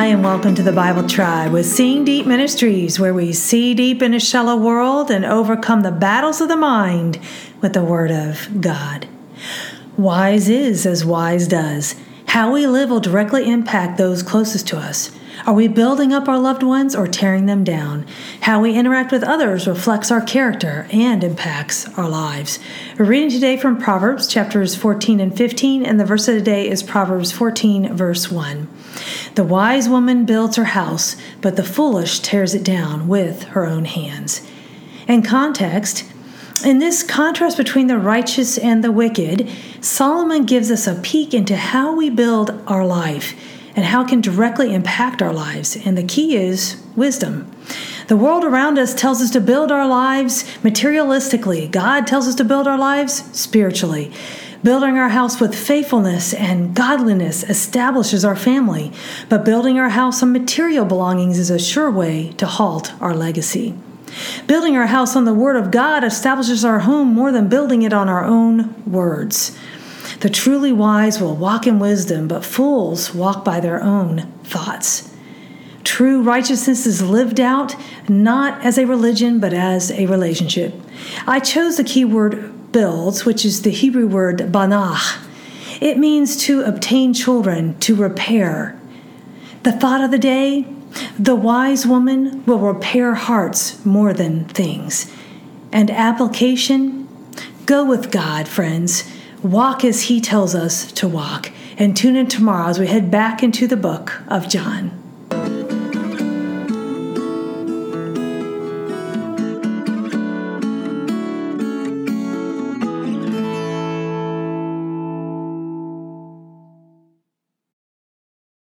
Hi, and welcome to the Bible Tribe with Seeing Deep Ministries, where we see deep in a shallow world and overcome the battles of the mind with the Word of God. Wise is as wise does. How we live will directly impact those closest to us. Are we building up our loved ones or tearing them down? How we interact with others reflects our character and impacts our lives. We're reading today from Proverbs chapters 14 and 15, and the verse of the day is Proverbs 14, verse 1. The wise woman builds her house, but the foolish tears it down with her own hands. In context, in this contrast between the righteous and the wicked, Solomon gives us a peek into how we build our life and how it can directly impact our lives. And the key is wisdom. The world around us tells us to build our lives materialistically. God tells us to build our lives spiritually. Building our house with faithfulness and godliness establishes our family, but building our house on material belongings is a sure way to halt our legacy. Building our house on the Word of God establishes our home more than building it on our own words. The truly wise will walk in wisdom, but fools walk by their own thoughts. True righteousness is lived out not as a religion, but as a relationship. I chose the key word builds, which is the Hebrew word banach. It means to obtain children, to repair. The thought of the day the wise woman will repair hearts more than things. And application go with God, friends. Walk as He tells us to walk. And tune in tomorrow as we head back into the book of John.